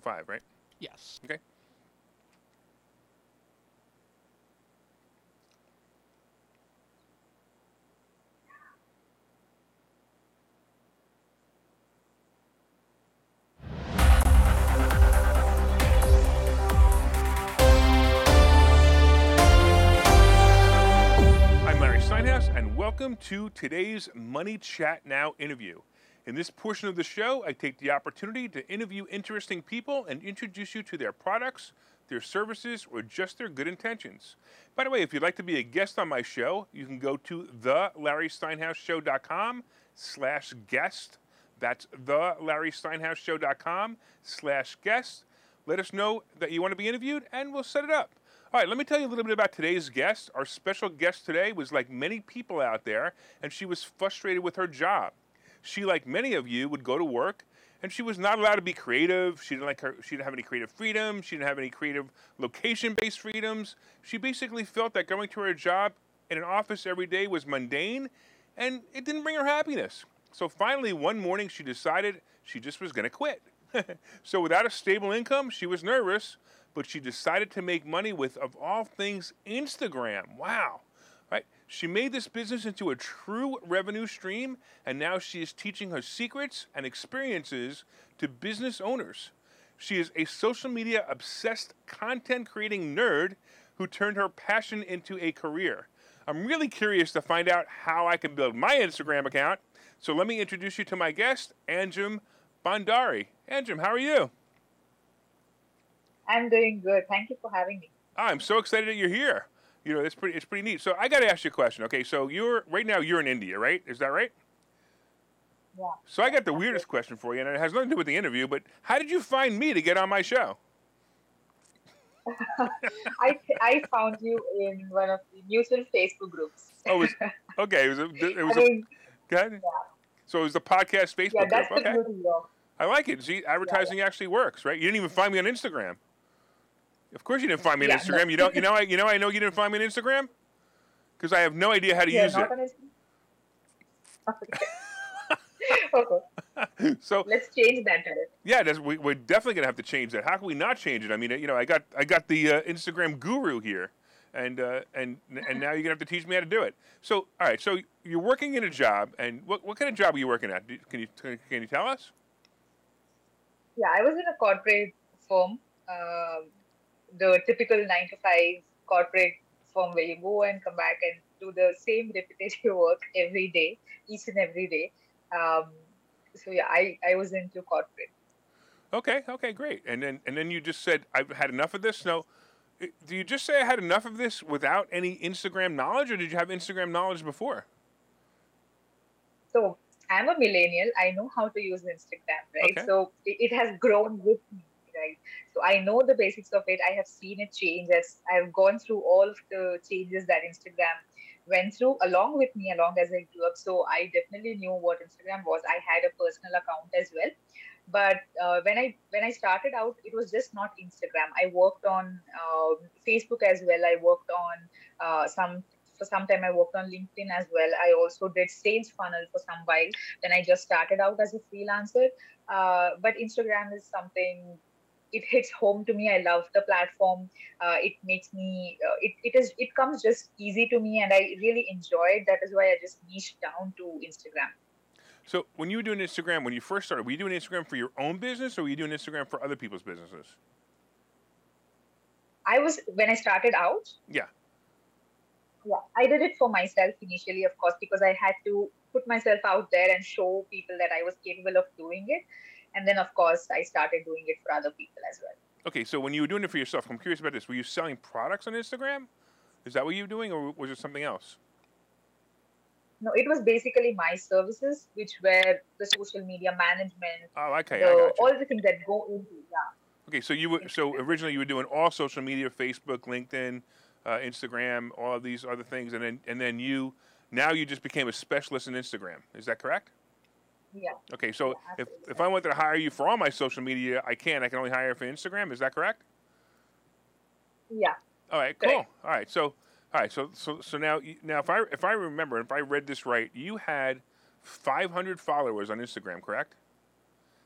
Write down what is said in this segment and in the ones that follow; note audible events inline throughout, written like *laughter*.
05, right? Yes. Okay. I'm Larry Steinhaus, and welcome to today's Money Chat Now interview. In this portion of the show, I take the opportunity to interview interesting people and introduce you to their products, their services, or just their good intentions. By the way, if you'd like to be a guest on my show, you can go to thelarrysteinhausshow.com slash guest. That's thelarrysteinhausshow.com slash guest. Let us know that you want to be interviewed, and we'll set it up. All right, let me tell you a little bit about today's guest. Our special guest today was like many people out there, and she was frustrated with her job. She, like many of you, would go to work, and she was not allowed to be creative. She didn't like her. She didn't have any creative freedom. She didn't have any creative location-based freedoms. She basically felt that going to her job in an office every day was mundane, and it didn't bring her happiness. So finally, one morning, she decided she just was going to quit. *laughs* so without a stable income, she was nervous, but she decided to make money with, of all things, Instagram. Wow. She made this business into a true revenue stream, and now she is teaching her secrets and experiences to business owners. She is a social media obsessed content creating nerd who turned her passion into a career. I'm really curious to find out how I can build my Instagram account. So let me introduce you to my guest, Anjum Bhandari. Anjum, how are you? I'm doing good. Thank you for having me. Ah, I'm so excited that you're here. You know, it's pretty it's pretty neat. So I got to ask you a question. Okay, so you're right now you're in India, right? Is that right? Yeah. So I got the weirdest question for you, and it has nothing to do with the interview. But how did you find me to get on my show? *laughs* I I found you in one of the mutual Facebook groups. Oh, it was, *laughs* okay. It was a, it was I a, mean, go ahead. So it was the podcast Facebook yeah, that's group. the Okay, beauty. I like it. See, advertising actually works, right? You didn't even find me on Instagram. Of course, you didn't find me on Yeah, Instagram. no. You don't. You know. I. You know. I know you didn't find me on Instagram because I have no idea how to Yeah, use it. *laughs* okay, *laughs* so let's change that. Yeah, that's, we, we're definitely gonna have to change that. How can we not change it? I mean, you know, I got I got the uh, Instagram guru here, and uh, and and now you're gonna have to teach me how to do it. So, all right, so you're working in a job, and what what kind of job are you working at? Can you can you tell us? Yeah, I was in a corporate firm, um, the typical nine to five corporate firm where you go and come back and do the same *laughs* repetitive work every day, each and every day. Um, so yeah, I, I was into corporate. Okay, okay, great. And then and then you just said I've had enough of this. No, do you just say I had enough of this without any Instagram knowledge, or did you have Instagram knowledge before? So I'm a millennial. I know how to use Instagram, right? Okay. So it, it has grown with me, right? So I know the basics of it. I have seen it change as I've gone through all of the changes that Instagram went through along with me, along as I grew up. So I definitely knew what Instagram was. I had a personal account as well. But uh, when I when I started out, it was just not Instagram. I worked on um Facebook as well. I worked on uh, some for some time. I worked on LinkedIn as well. I also did sales funnel for some while when I just started out as a freelancer. Uh, but Instagram is something. It hits home to me. I love the platform. Uh, it makes me. Uh, it it is. It comes just easy to me, and I really enjoy it. That is why I just niched down to Instagram. So when you were doing Instagram, when you first started, were you doing Instagram for your own business, or were you doing Instagram for other people's businesses? I was when I started out. Yeah. Yeah, I did it for myself initially, of course, because I had to put myself out there and show people that I was capable of doing it. And then, of course, I started doing it for other people as well. Okay, so when you were doing it for yourself, I'm curious about this. Were you selling products on Instagram? Is that what you were doing, or was it something else? No, it was basically my services, which were the social media management, Oh, okay, the, all the things that go into yeah. Okay, so you were so originally you were doing all social media, Facebook, LinkedIn, uh, Instagram, all of these other things, and then and then you now you just became a specialist in Instagram. Is that correct? Yeah, Okay, so Yeah, if if I wanted to hire you for all my social media, I can. I can only hire for Instagram. Is that correct? yeah, All right, cool. All right, so all right, so so so now now if I if I remember if I read this right, you had 500 followers on Instagram, correct?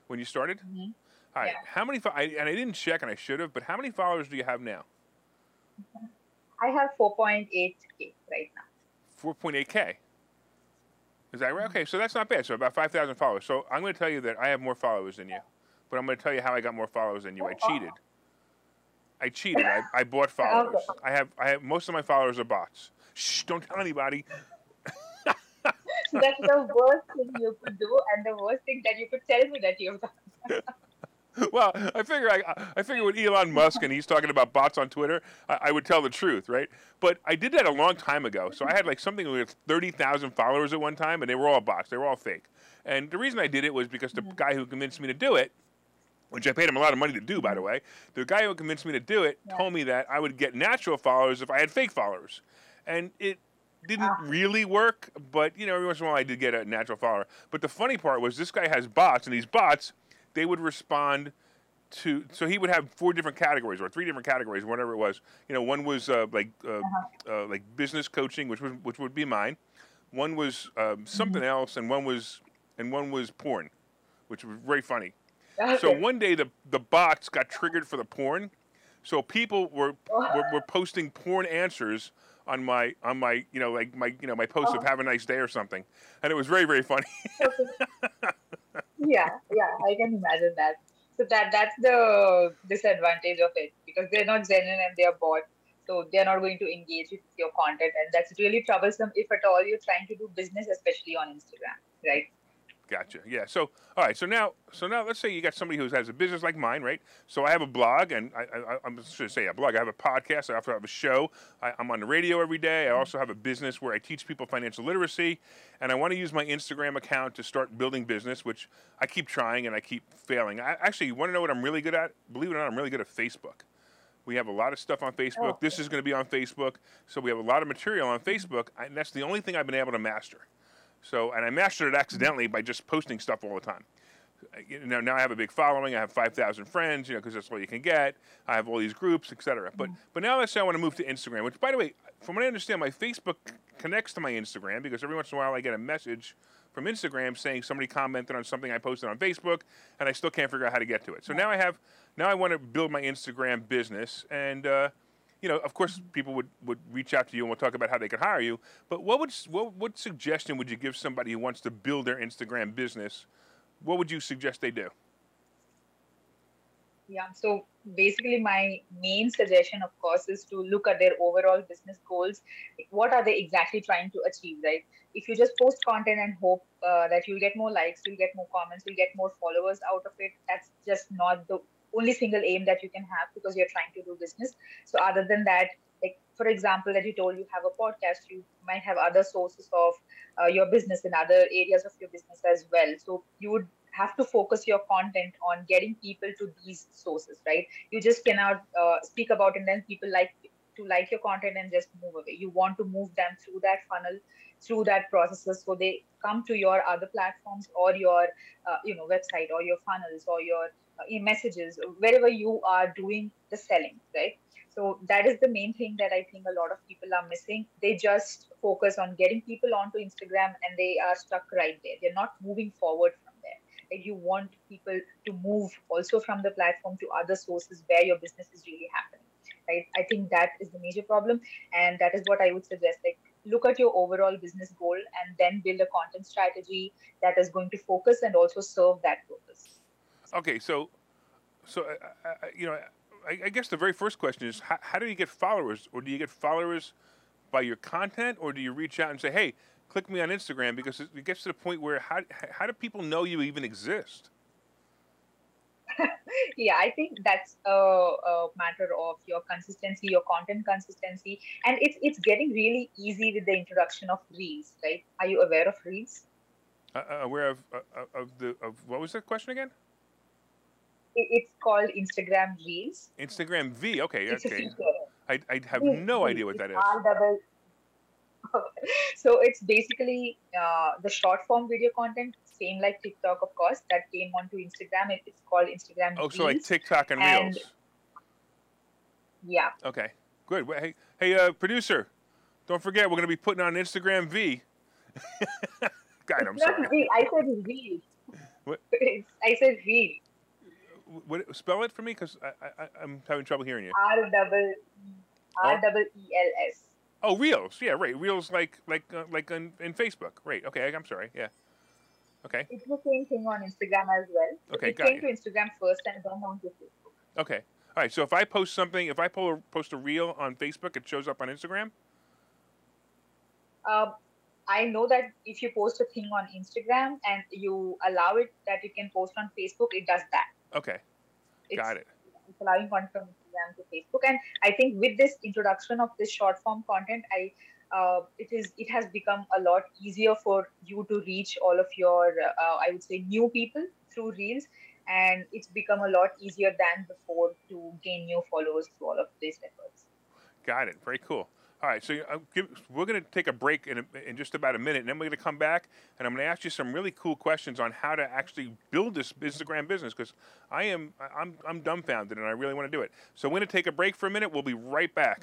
When you started. Mhm. All right. Yeah. How many? I, and I didn't check, and I should have. But how many followers do you have now? *laughs* I have 4.8k right now. 4.8k. Is that right? Okay, so that's not bad. So about 5,000 followers. So I'm going to tell you that I have more followers than you, but I'm going to tell you how I got more followers than you. I cheated. I cheated. I, I bought *laughs* followers. I have. I have most of my followers are bots. Shh! Don't tell anybody. *laughs* That's the worst thing you could do, and the worst thing that you could tell me that you've done. *laughs* *laughs* well, I figure I, I figure with Elon Musk and he's talking about bots on Twitter, I, I would tell the truth, right? But I did that a long time ago. So I had like something with thirty thousand followers at one time, and they were all bots. They were all fake. And the reason I did it was because the guy who convinced me to do it, which I paid him a lot of money to do, by the way, the guy who convinced me to do it Yeah. told me that I would get natural followers if I had fake followers, and it didn't Ah. really work. But you know, every once in a while I did get a natural follower. But the funny part was this guy has bots, and these bots they would respond to so he would have four different categories or three different categories whatever it was. You know one was uh, like uh, uh, like business coaching which was which would be mine. One was um, something else and one was and one was porn which was very funny. So one day the the bots got triggered for the porn. So people were were, were *laughs* posting porn answers on my on my you know like my you know my post of Oh. have a nice day or something. And it was very very funny *laughs* yeah, yeah, I can imagine that. So that that's the disadvantage of it because they're not genuine and they're bought. So they're not going to engage with your content, and that's really troublesome if at all you're trying to do business, especially on Instagram, right? Gotcha. Yeah. So, all right. So now, so now, let's say you got somebody who has a business like mine, right? So I have a blog, and I, I, I'm just going to say a blog. I have a podcast. I also have a show. I, I'm on the radio every day. I also have a business where I teach people financial literacy, and I want to use my Instagram account to start building business, which I keep trying and I keep failing. I actually you want to know what I'm really good at? Believe it or not, I'm really good at Facebook. We have a lot of stuff on Facebook. Oh. This is going to be on Facebook, so we have a lot of material on Facebook, and that's the only thing I've been able to master. So, and I mastered it accidentally by just posting stuff all the time. You know, now I have a big following. I have 5,000 friends, you know, because that's all you can get. I have all these groups, etc. But, but now let's say I want to move to Instagram, which, by the way, from what I understand, my Facebook connects to my Instagram because every once in a while I get a message from Instagram saying somebody commented on something I posted on Facebook, and I still can't figure out how to get to it. So now I have, now I want to build my Instagram business, and uh, you know, of course, people would, would reach out to you and we'll talk about how they could hire you. But what would what what suggestion would you give somebody who wants to build their Instagram business? What would you suggest they do? Yeah. So basically, my main suggestion, of course, is to look at their overall business goals. What are they exactly trying to achieve, right? If you just post content and hope uh, that you'll get more likes, you'll get more comments, you'll get more followers out of it, that's just not the only single aim that you can have because you're trying to do business. So other than that, like for example, that you told you have a podcast, you might have other sources of uh, your business in other areas of your business as well. So you would have to focus your content on getting people to these sources, right? You just cannot uh, speak about and then people like to like your content and just move away. You want to move them through that funnel, through that processes, so they come to your other platforms or your uh, you know website or your funnels or your uh, messages wherever you are doing the selling, right? So that is the main thing that I think a lot of people are missing. They just focus on getting people onto Instagram and they are stuck right there. They're not moving forward from there. You want people to move also from the platform to other sources where your business is really happening. Right. I think that is the major problem. And that is what I would suggest. Like look at your overall business goal and then build a content strategy that is going to focus and also serve that purpose. Okay, so so uh, uh, uh, you know, I, I guess the very first question is how, how do you get followers, or do you get followers by your content, or do you reach out and say, hey, click me on Instagram? Because it it gets to the point where how how do people know you even exist? *laughs* yeah i think that's a, a matter of your consistency your content consistency and it's it's getting really easy with the introduction of reels right are you aware of reels Uh, uh, aware of uh, uh, of the of what was that question again? It- it's called instagram reels Instagram V. Okay, it's okay. I, I have no idea what that is. R double- Okay. *laughs* so it's basically uh, the short form video content same like tiktok of course that came onto instagram It- it's called instagram Oh, so like TikTok and And- Reels. yeah Okay, good. Hey, hey, uh, producer, don't forget we're gonna be putting on Instagram V. *laughs* God, I'm not sorry. reel. i said reel What? *laughs* It's- i said reel what, spell it for me because I, I I'm having trouble hearing you. R double R double E L S. Oh, Reels. Yeah, right. Reels like like uh, like on, in Facebook. Right. Okay. I'm sorry. Yeah. Okay. It's the same thing on Instagram as well. Okay. It got came you. to Instagram first and then on to Facebook. Okay. All right. So if I post something, if I po- post a reel on Facebook, it shows up on Instagram. Um, I know that if you post a thing on Instagram and you allow it that you can post on Facebook, it does that. Okay. It's, Got it. It's allowing content from Instagram to Facebook, and I think with this introduction of this short form content, I uh, it is it has become a lot easier for you to reach all of your uh, I would say new people through Reels, and it's become a lot easier than before to gain new followers through all of these efforts. Got it. Very cool. All right, so uh, we're going to take a break in, a, in just about a minute, and then we're going to come back, and I'm going to ask you some really cool questions on how to actually build this Instagram business because I am I'm I'm dumbfounded and I really want to do it. So we're going to take a break for a minute. We'll be right back.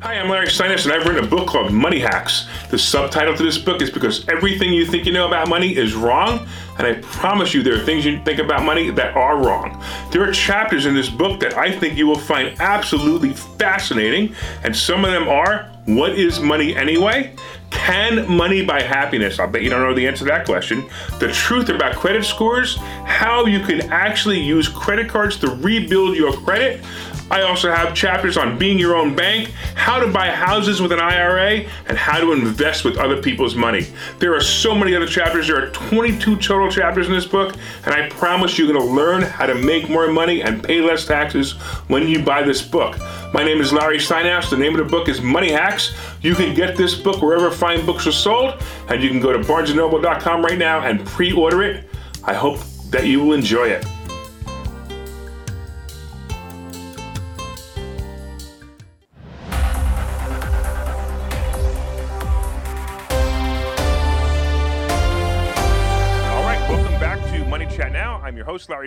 Hi, I'm Larry Steinhaus, and I've written a book called Money Hacks. The subtitle to this book is because everything you think you know about money is wrong, and I promise you there are things you think about money that are wrong. There are chapters in this book that I think you will find absolutely fascinating, and some of them are What is money anyway? Can money buy happiness? I'll bet you don't know the answer to that question. The truth about credit scores, how you can actually use credit cards to rebuild your credit. I also have chapters on being your own bank, how to buy houses with an IRA, and how to invest with other people's money. There are so many other chapters. There are 22 total chapters in this book, and I promise you're going to learn how to make more money and pay less taxes when you buy this book. My name is Larry Steinhaus. The name of the book is Money Hacks. You can get this book wherever fine books are sold, and you can go to barnesandnoble.com right now and pre-order it. I hope that you will enjoy it.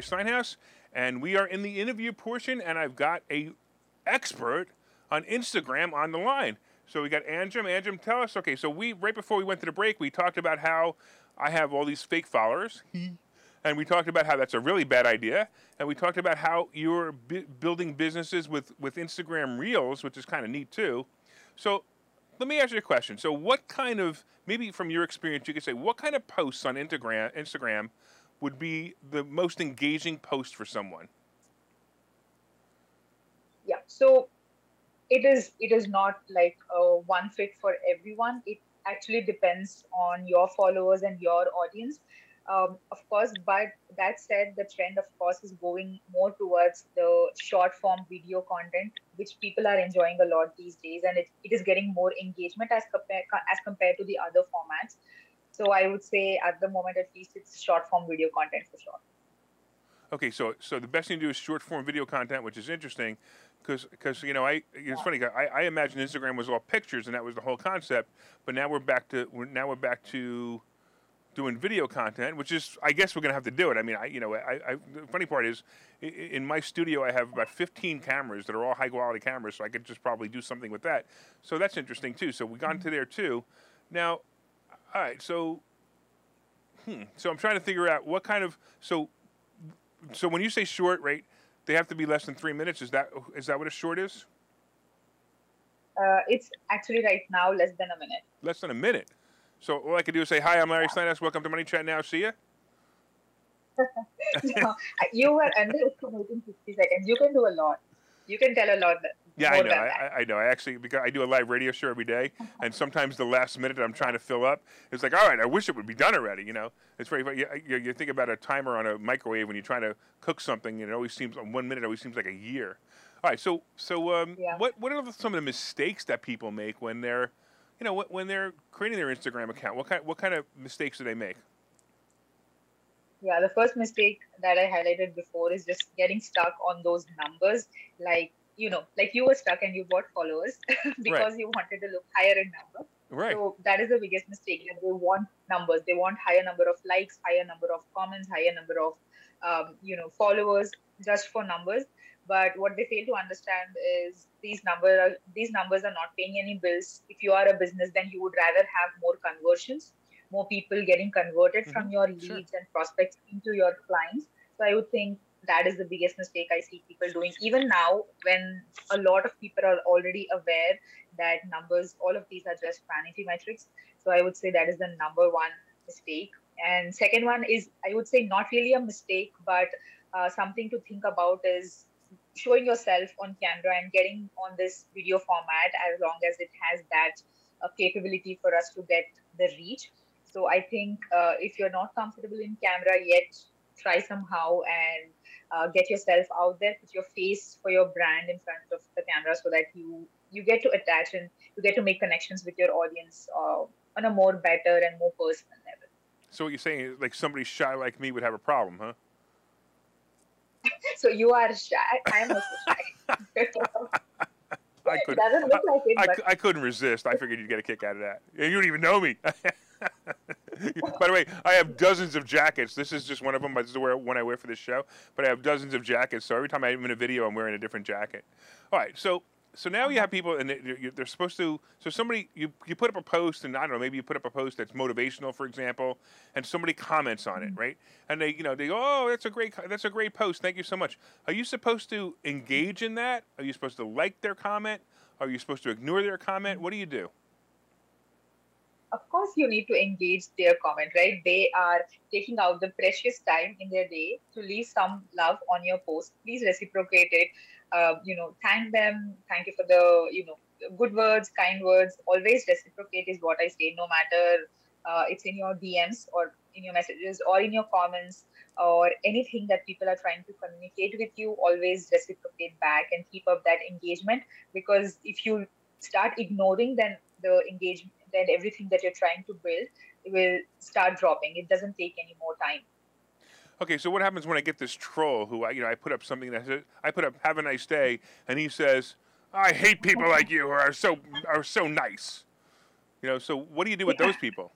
Larry Steinhaus, and we are in the interview portion, and I've got a expert on Instagram on the line. So we got Anjum. Anjum, tell us. Okay, so we right before we went to the break, we talked about how I have all these fake followers, *laughs* and we talked about how that's a really bad idea, and we talked about how you're bu- building businesses with with Instagram Reels, which is kind of neat too. So let me ask you a question. So, what kind of maybe from your experience, you could say what kind of posts on Instagram Instagram would be the most engaging post for someone? yeah so it is it is not like one fit for everyone. It actually depends on your followers and your audience. Um, of course but that said the trend of course is going more towards the short form video content which people are enjoying a lot these days and it, it is getting more engagement as compared as compared to the other formats so i would say at the moment at least it's short form video content for sure Okay, so so the best thing to do is short form video content, which is interesting, because because you know I it's funny I, I imagine Instagram was all pictures and that was the whole concept, but now we're back to we're, now we're back to doing video content, which is I guess we're gonna have to do it. I mean, I you know I, I the funny part is in my studio I have about 15 cameras that are all high quality cameras, so I could just probably do something with that. So that's interesting too. So we got mm-hmm. into there too. Now, all right, so hmm, so I'm trying to figure out what kind of so so when you say short, right? They have to be less than three minutes. Is that is that what a short is? uh, it's actually right now less than a minute Less than a minute. So all I could do is say, "Hi, I'm Larry Steinhaus. Welcome to Money Chat Now. See ya." *laughs* no, you were underestimating 60 seconds. You can do a lot. You can tell a lot. Yeah, I know. I. I- I know. I actually because I do a live radio show every day, and sometimes the last minute I'm trying to fill up, it's like, all right, I wish it would be done already. You know, it's very. You, you, you think about a timer on a microwave when you're trying to cook something, and it always seems one minute always seems like a year. All right, so so um, Yeah. what what are some of the mistakes that people make when they're, you know, when they're creating their Instagram account? What kind what kind of mistakes do they make? Yeah, the first mistake that I highlighted before is just getting stuck on those numbers. Like, you know, like you were stuck and you bought followers *laughs* because you wanted to look higher in number. Right. So that is the biggest mistake. That they want numbers. They want higher number of likes, higher number of comments, higher number of, um, you know, followers just for numbers. But what they fail to understand is these number are, these numbers are not paying any bills. If you are a business, then you would rather have more conversions, more people getting converted from your leads sure. and prospects into your clients. So I would think that is the biggest mistake I see people doing. Even now, when a lot of people are already aware that numbers, all of these are just vanity metrics. So I would say that is the number one mistake. And second one is, I would say, not really a mistake, but uh, something to think about is showing yourself on camera and getting on this video format as long as it has that uh, capability for us to get the reach. So I think uh, if you're not comfortable in camera yet, try somehow and uh, get yourself out there, put your face for your brand in front of the camera so that you you get to attach and you get to make connections with your audience uh, on a more better and more personal level. So what you're saying is like somebody shy like me would have a problem, huh? *laughs* so you are shy. I'm also shy. *laughs* I couldn't. Doesn't look like it, I, I, couldn't resist. I figured you'd get a kick out of that. You don't even know me. *laughs* *laughs* By the way, I have dozens of jackets. This is just one of them. This is the one I wear for this show. But I have dozens of jackets. So every time I'm in a video, I'm wearing a different jacket. All right. So so now you have people and they're supposed to so somebody you, you put up a post and i don't know maybe you put up a post that's motivational for example and somebody comments on it mm-hmm. right and they you know they go oh that's a great that's a great post thank you so much are you supposed to engage in that are you supposed to like their comment are you supposed to ignore their comment what do you do of course you need to engage their comment right they are taking out the precious time in their day to leave some love on your post please reciprocate it uh, you know, thank them. Thank you for the, you know, good words, kind words. Always reciprocate is what I say, no matter uh, it's in your DMs or in your messages or in your comments or anything that people are trying to communicate with you. Always reciprocate back and keep up that engagement because if you start ignoring, then the engagement, then everything that you're trying to build will start dropping. It doesn't take any more time. Okay, so what happens when I get this troll who I, you know, I put up something that says, I put up "Have a nice day," and he says, "I hate people like you who are so are so nice." You know, so what do you do with yeah. those people?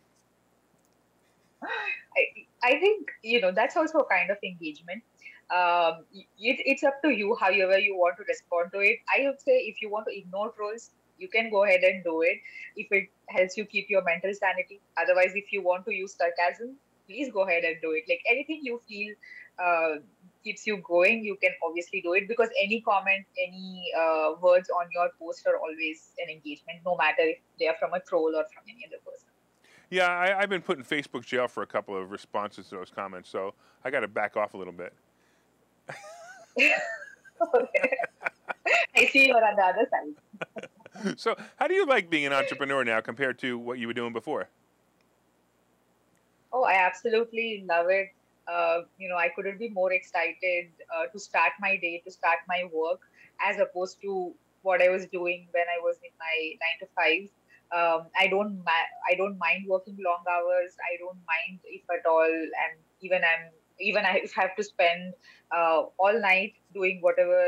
I, I think you know that's also a kind of engagement. Um, it, it's up to you, however you want to respond to it. I would say if you want to ignore trolls, you can go ahead and do it if it helps you keep your mental sanity. Otherwise, if you want to use sarcasm, please go ahead and do it. Like anything you feel uh, keeps you going, you can obviously do it because any comment, any uh, words on your post are always an engagement, no matter if they are from a troll or from any other person. Yeah, I, have been put in Facebook jail for a couple of responses to those comments, so I got to back off a little bit. *laughs* *laughs* I see you're on the other side. *laughs* so, how do you like being an entrepreneur now compared to what you were doing before? Oh, I absolutely love it. Uh, you know, I couldn't be more excited uh, to start my day, to start my work, as opposed to what I was doing when I was in my nine to five. Um, I don't ma- I don't mind working long hours. I don't mind if at all, and even I'm even I *laughs* have to spend uh, all night doing whatever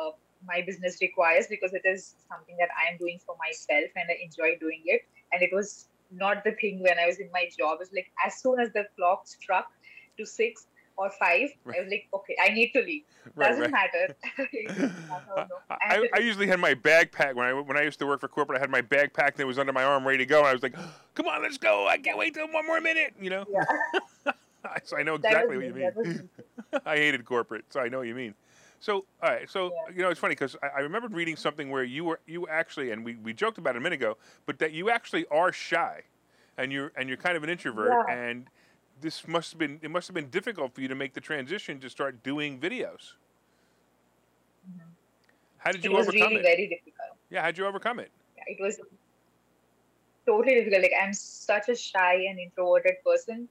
uh, my business requires because it is something that I am doing for myself and I enjoy doing it. And it was not the thing when I was in my job. It's like as soon as the clock struck to six or five, right. I was like, okay, I need to leave. Right, Doesn't right. matter. *laughs* *laughs* I, I, usually had my backpack when I when I used to work for corporate. I had my backpack that was under my arm, ready to go. And I was like, *gasps* come on, let's go! I can't wait till one more minute. You know. Yeah. *laughs* so I know exactly what you mean. I hated corporate, so I know what you mean. So, all right. So, yeah. you know, it's funny because I, I remembered reading something where you were you actually, and we, we joked about it a minute ago, but that you actually are shy, and you're and you're kind of an introvert, yeah. and this must have been it must have been difficult for you to make the transition to start doing videos. Mm-hmm. How did you it was overcome really it? Very difficult. Yeah, how did you overcome it? Yeah, it was totally difficult. Like I'm such a shy and introverted person.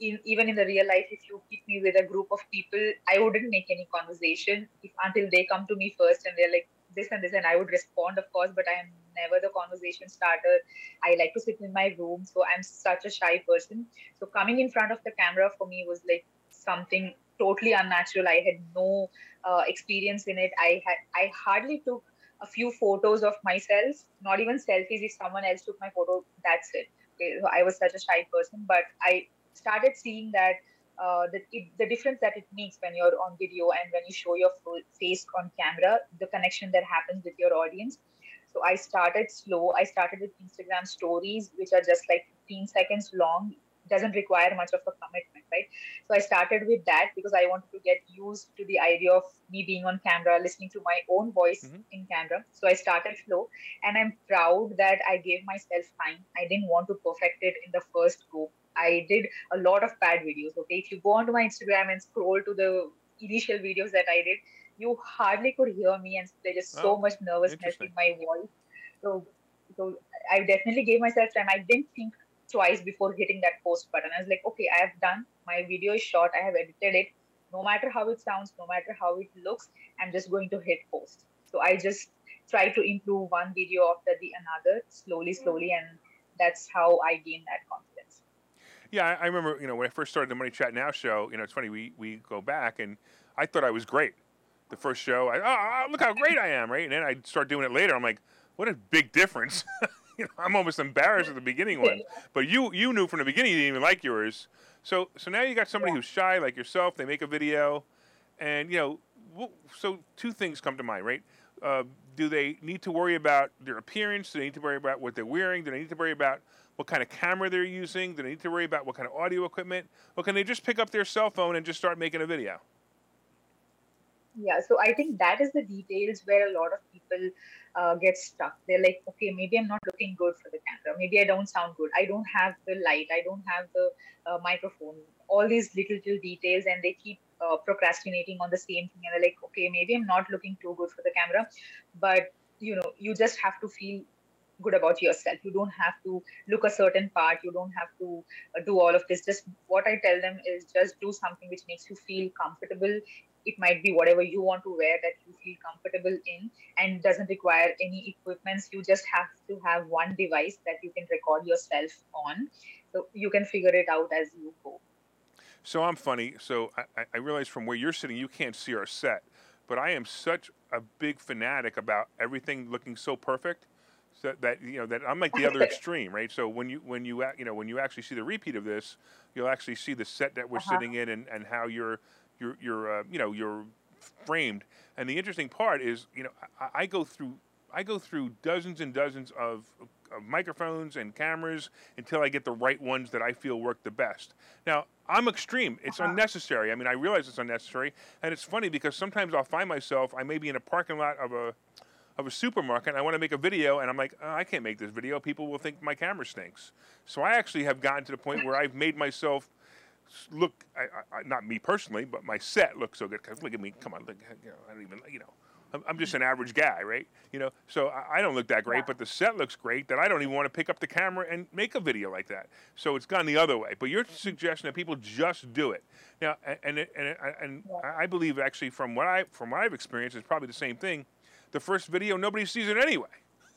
In, even in the real life, if you keep me with a group of people, I wouldn't make any conversation if until they come to me first and they're like this and this, and I would respond, of course. But I'm never the conversation starter. I like to sit in my room, so I'm such a shy person. So coming in front of the camera for me was like something totally unnatural. I had no uh, experience in it. I had I hardly took a few photos of myself, not even selfies. If someone else took my photo, that's it. So I was such a shy person, but I started seeing that uh, the, it, the difference that it makes when you're on video and when you show your face on camera, the connection that happens with your audience. So I started slow. I started with Instagram stories, which are just like 15 seconds long. doesn't require much of a commitment, right? So I started with that because I wanted to get used to the idea of me being on camera, listening to my own voice mm-hmm. in camera. So I started slow, and I'm proud that I gave myself time. I didn't want to perfect it in the first go. I did a lot of bad videos. Okay, if you go onto my Instagram and scroll to the initial videos that I did, you hardly could hear me, and there's just so oh, much nervousness in my voice. So, so I definitely gave myself time. I didn't think twice before hitting that post button. I was like, okay, I have done my video is short. I have edited it. No matter how it sounds, no matter how it looks, I'm just going to hit post. So I just try to improve one video after the another, slowly, slowly, and that's how I gain that confidence. Yeah, I remember, you know, when I first started the Money Chat Now show, you know, it's funny, we, we go back and I thought I was great. The first show, I, oh, look how great I am, right? And then I start doing it later. I'm like, what a big difference. *laughs* you know, I'm almost embarrassed at the beginning one. But you you knew from the beginning you didn't even like yours. So so now you got somebody yeah. who's shy like yourself. They make a video, and you know, so two things come to mind, right? Uh, do they need to worry about their appearance? Do they need to worry about what they're wearing? Do they need to worry about what kind of camera they're using? Do they need to worry about what kind of audio equipment? Or can they just pick up their cell phone and just start making a video? Yeah, so I think that is the details where a lot of people uh, get stuck. They're like, okay, maybe I'm not looking good for the camera. Maybe I don't sound good. I don't have the light. I don't have the uh, microphone. All these little, little details, and they keep uh, procrastinating on the same thing. And they're like, okay, maybe I'm not looking too good for the camera. But, you know, you just have to feel good about yourself. You don't have to look a certain part. You don't have to uh, do all of this. Just what I tell them is just do something which makes you feel comfortable it might be whatever you want to wear that you feel comfortable in and doesn't require any equipments you just have to have one device that you can record yourself on so you can figure it out as you go so i'm funny so i, I realize from where you're sitting you can't see our set but i am such a big fanatic about everything looking so perfect so that you know that I'm like the other *laughs* extreme, right? So when you when you you know when you actually see the repeat of this, you'll actually see the set that we're uh-huh. sitting in and, and how you're you're you're uh, you know you're framed. And the interesting part is, you know, I, I go through I go through dozens and dozens of, of, microphones and cameras until I get the right ones that I feel work the best. Now, I'm extreme. It's uh-huh. unnecessary. I mean, I realize it's unnecessary, and it's funny because sometimes I'll find myself I may be in a parking lot of a of a supermarket and I want to make a video and I'm like, oh, I can't make this video. People will think my camera stinks. So I actually have gotten to the point where I've made myself look, I, I, not me personally, but my set looks so good. Cause look at me, come on, look, you know, I don't even, you know, I'm, I'm just an average guy, right? You know, so I, I don't look that great, yeah. but the set looks great that I don't even want to pick up the camera and make a video like that. So it's gone the other way. But you're suggesting that people just do it now, and and and, and. I believe actually from what I from what I've experienced, it's probably the same thing. The first video, nobody sees it anyway.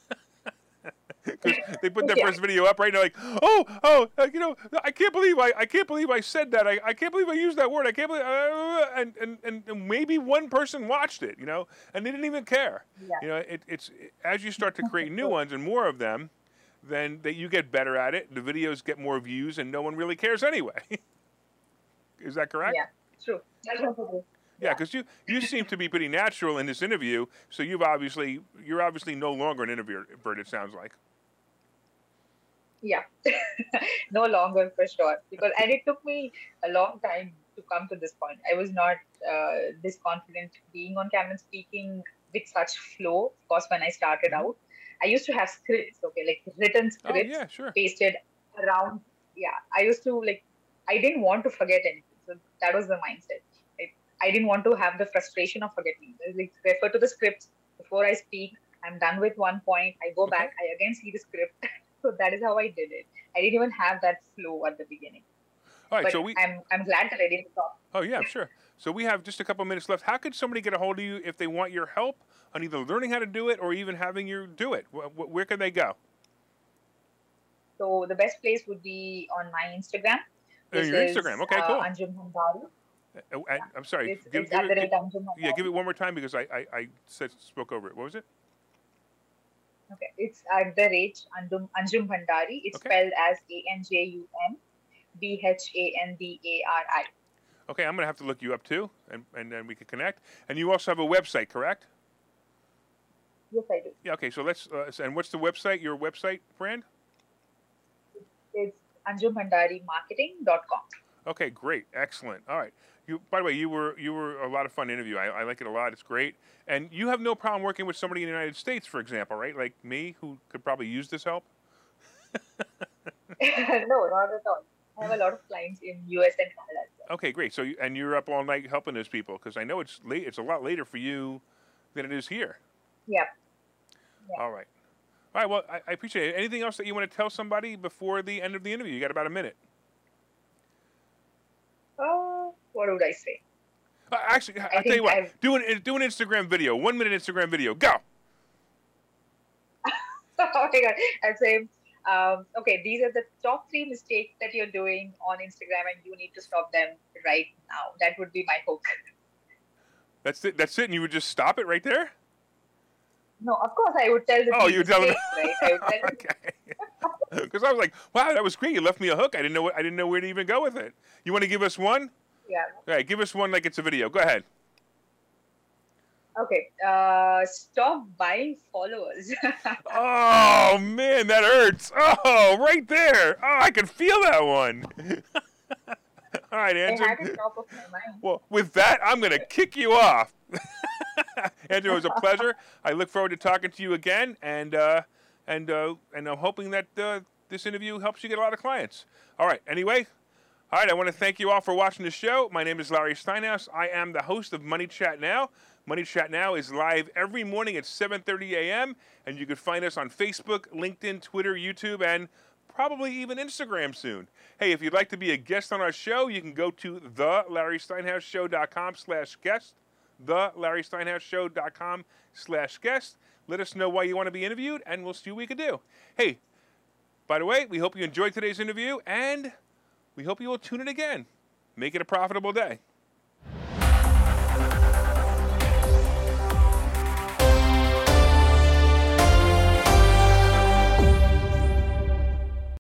*laughs* because they put their yeah. first video up right now, like, oh, oh, uh, you know, I can't believe I, I can't believe I said that. I, I can't believe I used that word. I can't believe, uh, and, and, and, and maybe one person watched it, you know, and they didn't even care. Yeah. You know, it, it's as you start to create new *laughs* ones and more of them, then that you get better at it. The videos get more views, and no one really cares anyway. *laughs* Is that correct? Yeah, true. Yeah, because you you seem to be pretty natural in this interview. So you've obviously you're obviously no longer an introvert. It sounds like yeah *laughs* no longer for sure because and it took me a long time to come to this point i was not uh, this confident being on camera speaking with such flow of course when i started mm-hmm. out i used to have scripts okay like written scripts oh, yeah, sure. pasted around yeah i used to like i didn't want to forget anything so that was the mindset I, didn't want to have the frustration of forgetting like refer to the scripts before i speak i'm done with one point i go okay. back i again see the script *laughs* So that is how I did it. I didn't even have that flow at the beginning. All right, but so we. I'm, I'm glad that I didn't talk. Oh, yeah, sure. So we have just a couple minutes left. How could somebody get a hold of you if they want your help on either learning how to do it or even having you do it? Where can they go? So the best place would be on my Instagram. Uh, your Instagram, okay, cool. Uh, Anjum Bhandari. Uh, uh I'm sorry. It's, give, it's give it, give, yeah, give it one more time because I, I, I said, spoke over it. What was it? Okay, it's at the rate Anjum, Anjum Bhandari. It's okay. spelled as A N J U M B H A N D A R I. Okay, I'm going to have to look you up too, and, and then we can connect. And you also have a website, correct? Yes, I do. Yeah, okay, so let's, uh, and what's the website, your website brand? It's anjumbhandarimarketing.com. Okay, great, excellent. All right. You, by the way, you were you were a lot of fun interview. I, I like it a lot. It's great, and you have no problem working with somebody in the United States, for example, right? Like me, who could probably use this help. *laughs* no, not at all. I have a lot of clients in US and Canada. Well. Okay, great. So, and you're up all night helping those people because I know it's late. It's a lot later for you than it is here. Yeah. yeah. All right. All right. Well, I, I, appreciate it. Anything else that you want to tell somebody before the end of the interview? You got about a minute. Oh, uh, what would I say? Uh, actually, I'll tell you what. I've... Do an do an Instagram video. One minute Instagram video. Go. *laughs* oh my god! I'd say um, okay, these are the top three mistakes that you're doing on Instagram, and you need to stop them right now. That would be my hook. That's it. That's it. And you would just stop it right there. No, of course I would tell the. Oh, you tell them. Right? *laughs* okay. *laughs* Because I was like, wow, that was great. You left me a hook. I didn't know. I didn't know where to even go with it. You want to give us one? Yeah. All right, give us one like it's a video. Go ahead. Okay. Uh, stop buying followers. *laughs* oh man, that hurts. Oh, right there. Oh, I can feel that one. *laughs* All right, Andrew. Well, with that, I'm going to kick you off. *laughs* Andrew, it was a pleasure. I look forward to talking to you again, and uh, and uh, and I'm hoping that uh, this interview helps you get a lot of clients. All right. Anyway, all right. I want to thank you all for watching the show. My name is Larry Steinhaus. I am the host of Money Chat Now. Money Chat Now is live every morning at 7:30 a.m. and you can find us on Facebook, LinkedIn, Twitter, YouTube, and probably even Instagram soon. Hey, if you'd like to be a guest on our show, you can go to thelarrysteinhausshow.com slash guest the LarrySteinhausShow.com slash guest. Let us know why you want to be interviewed, and we'll see what we can do. Hey, by the way, we hope you enjoyed today's interview, and we hope you will tune in again. Make it a profitable day.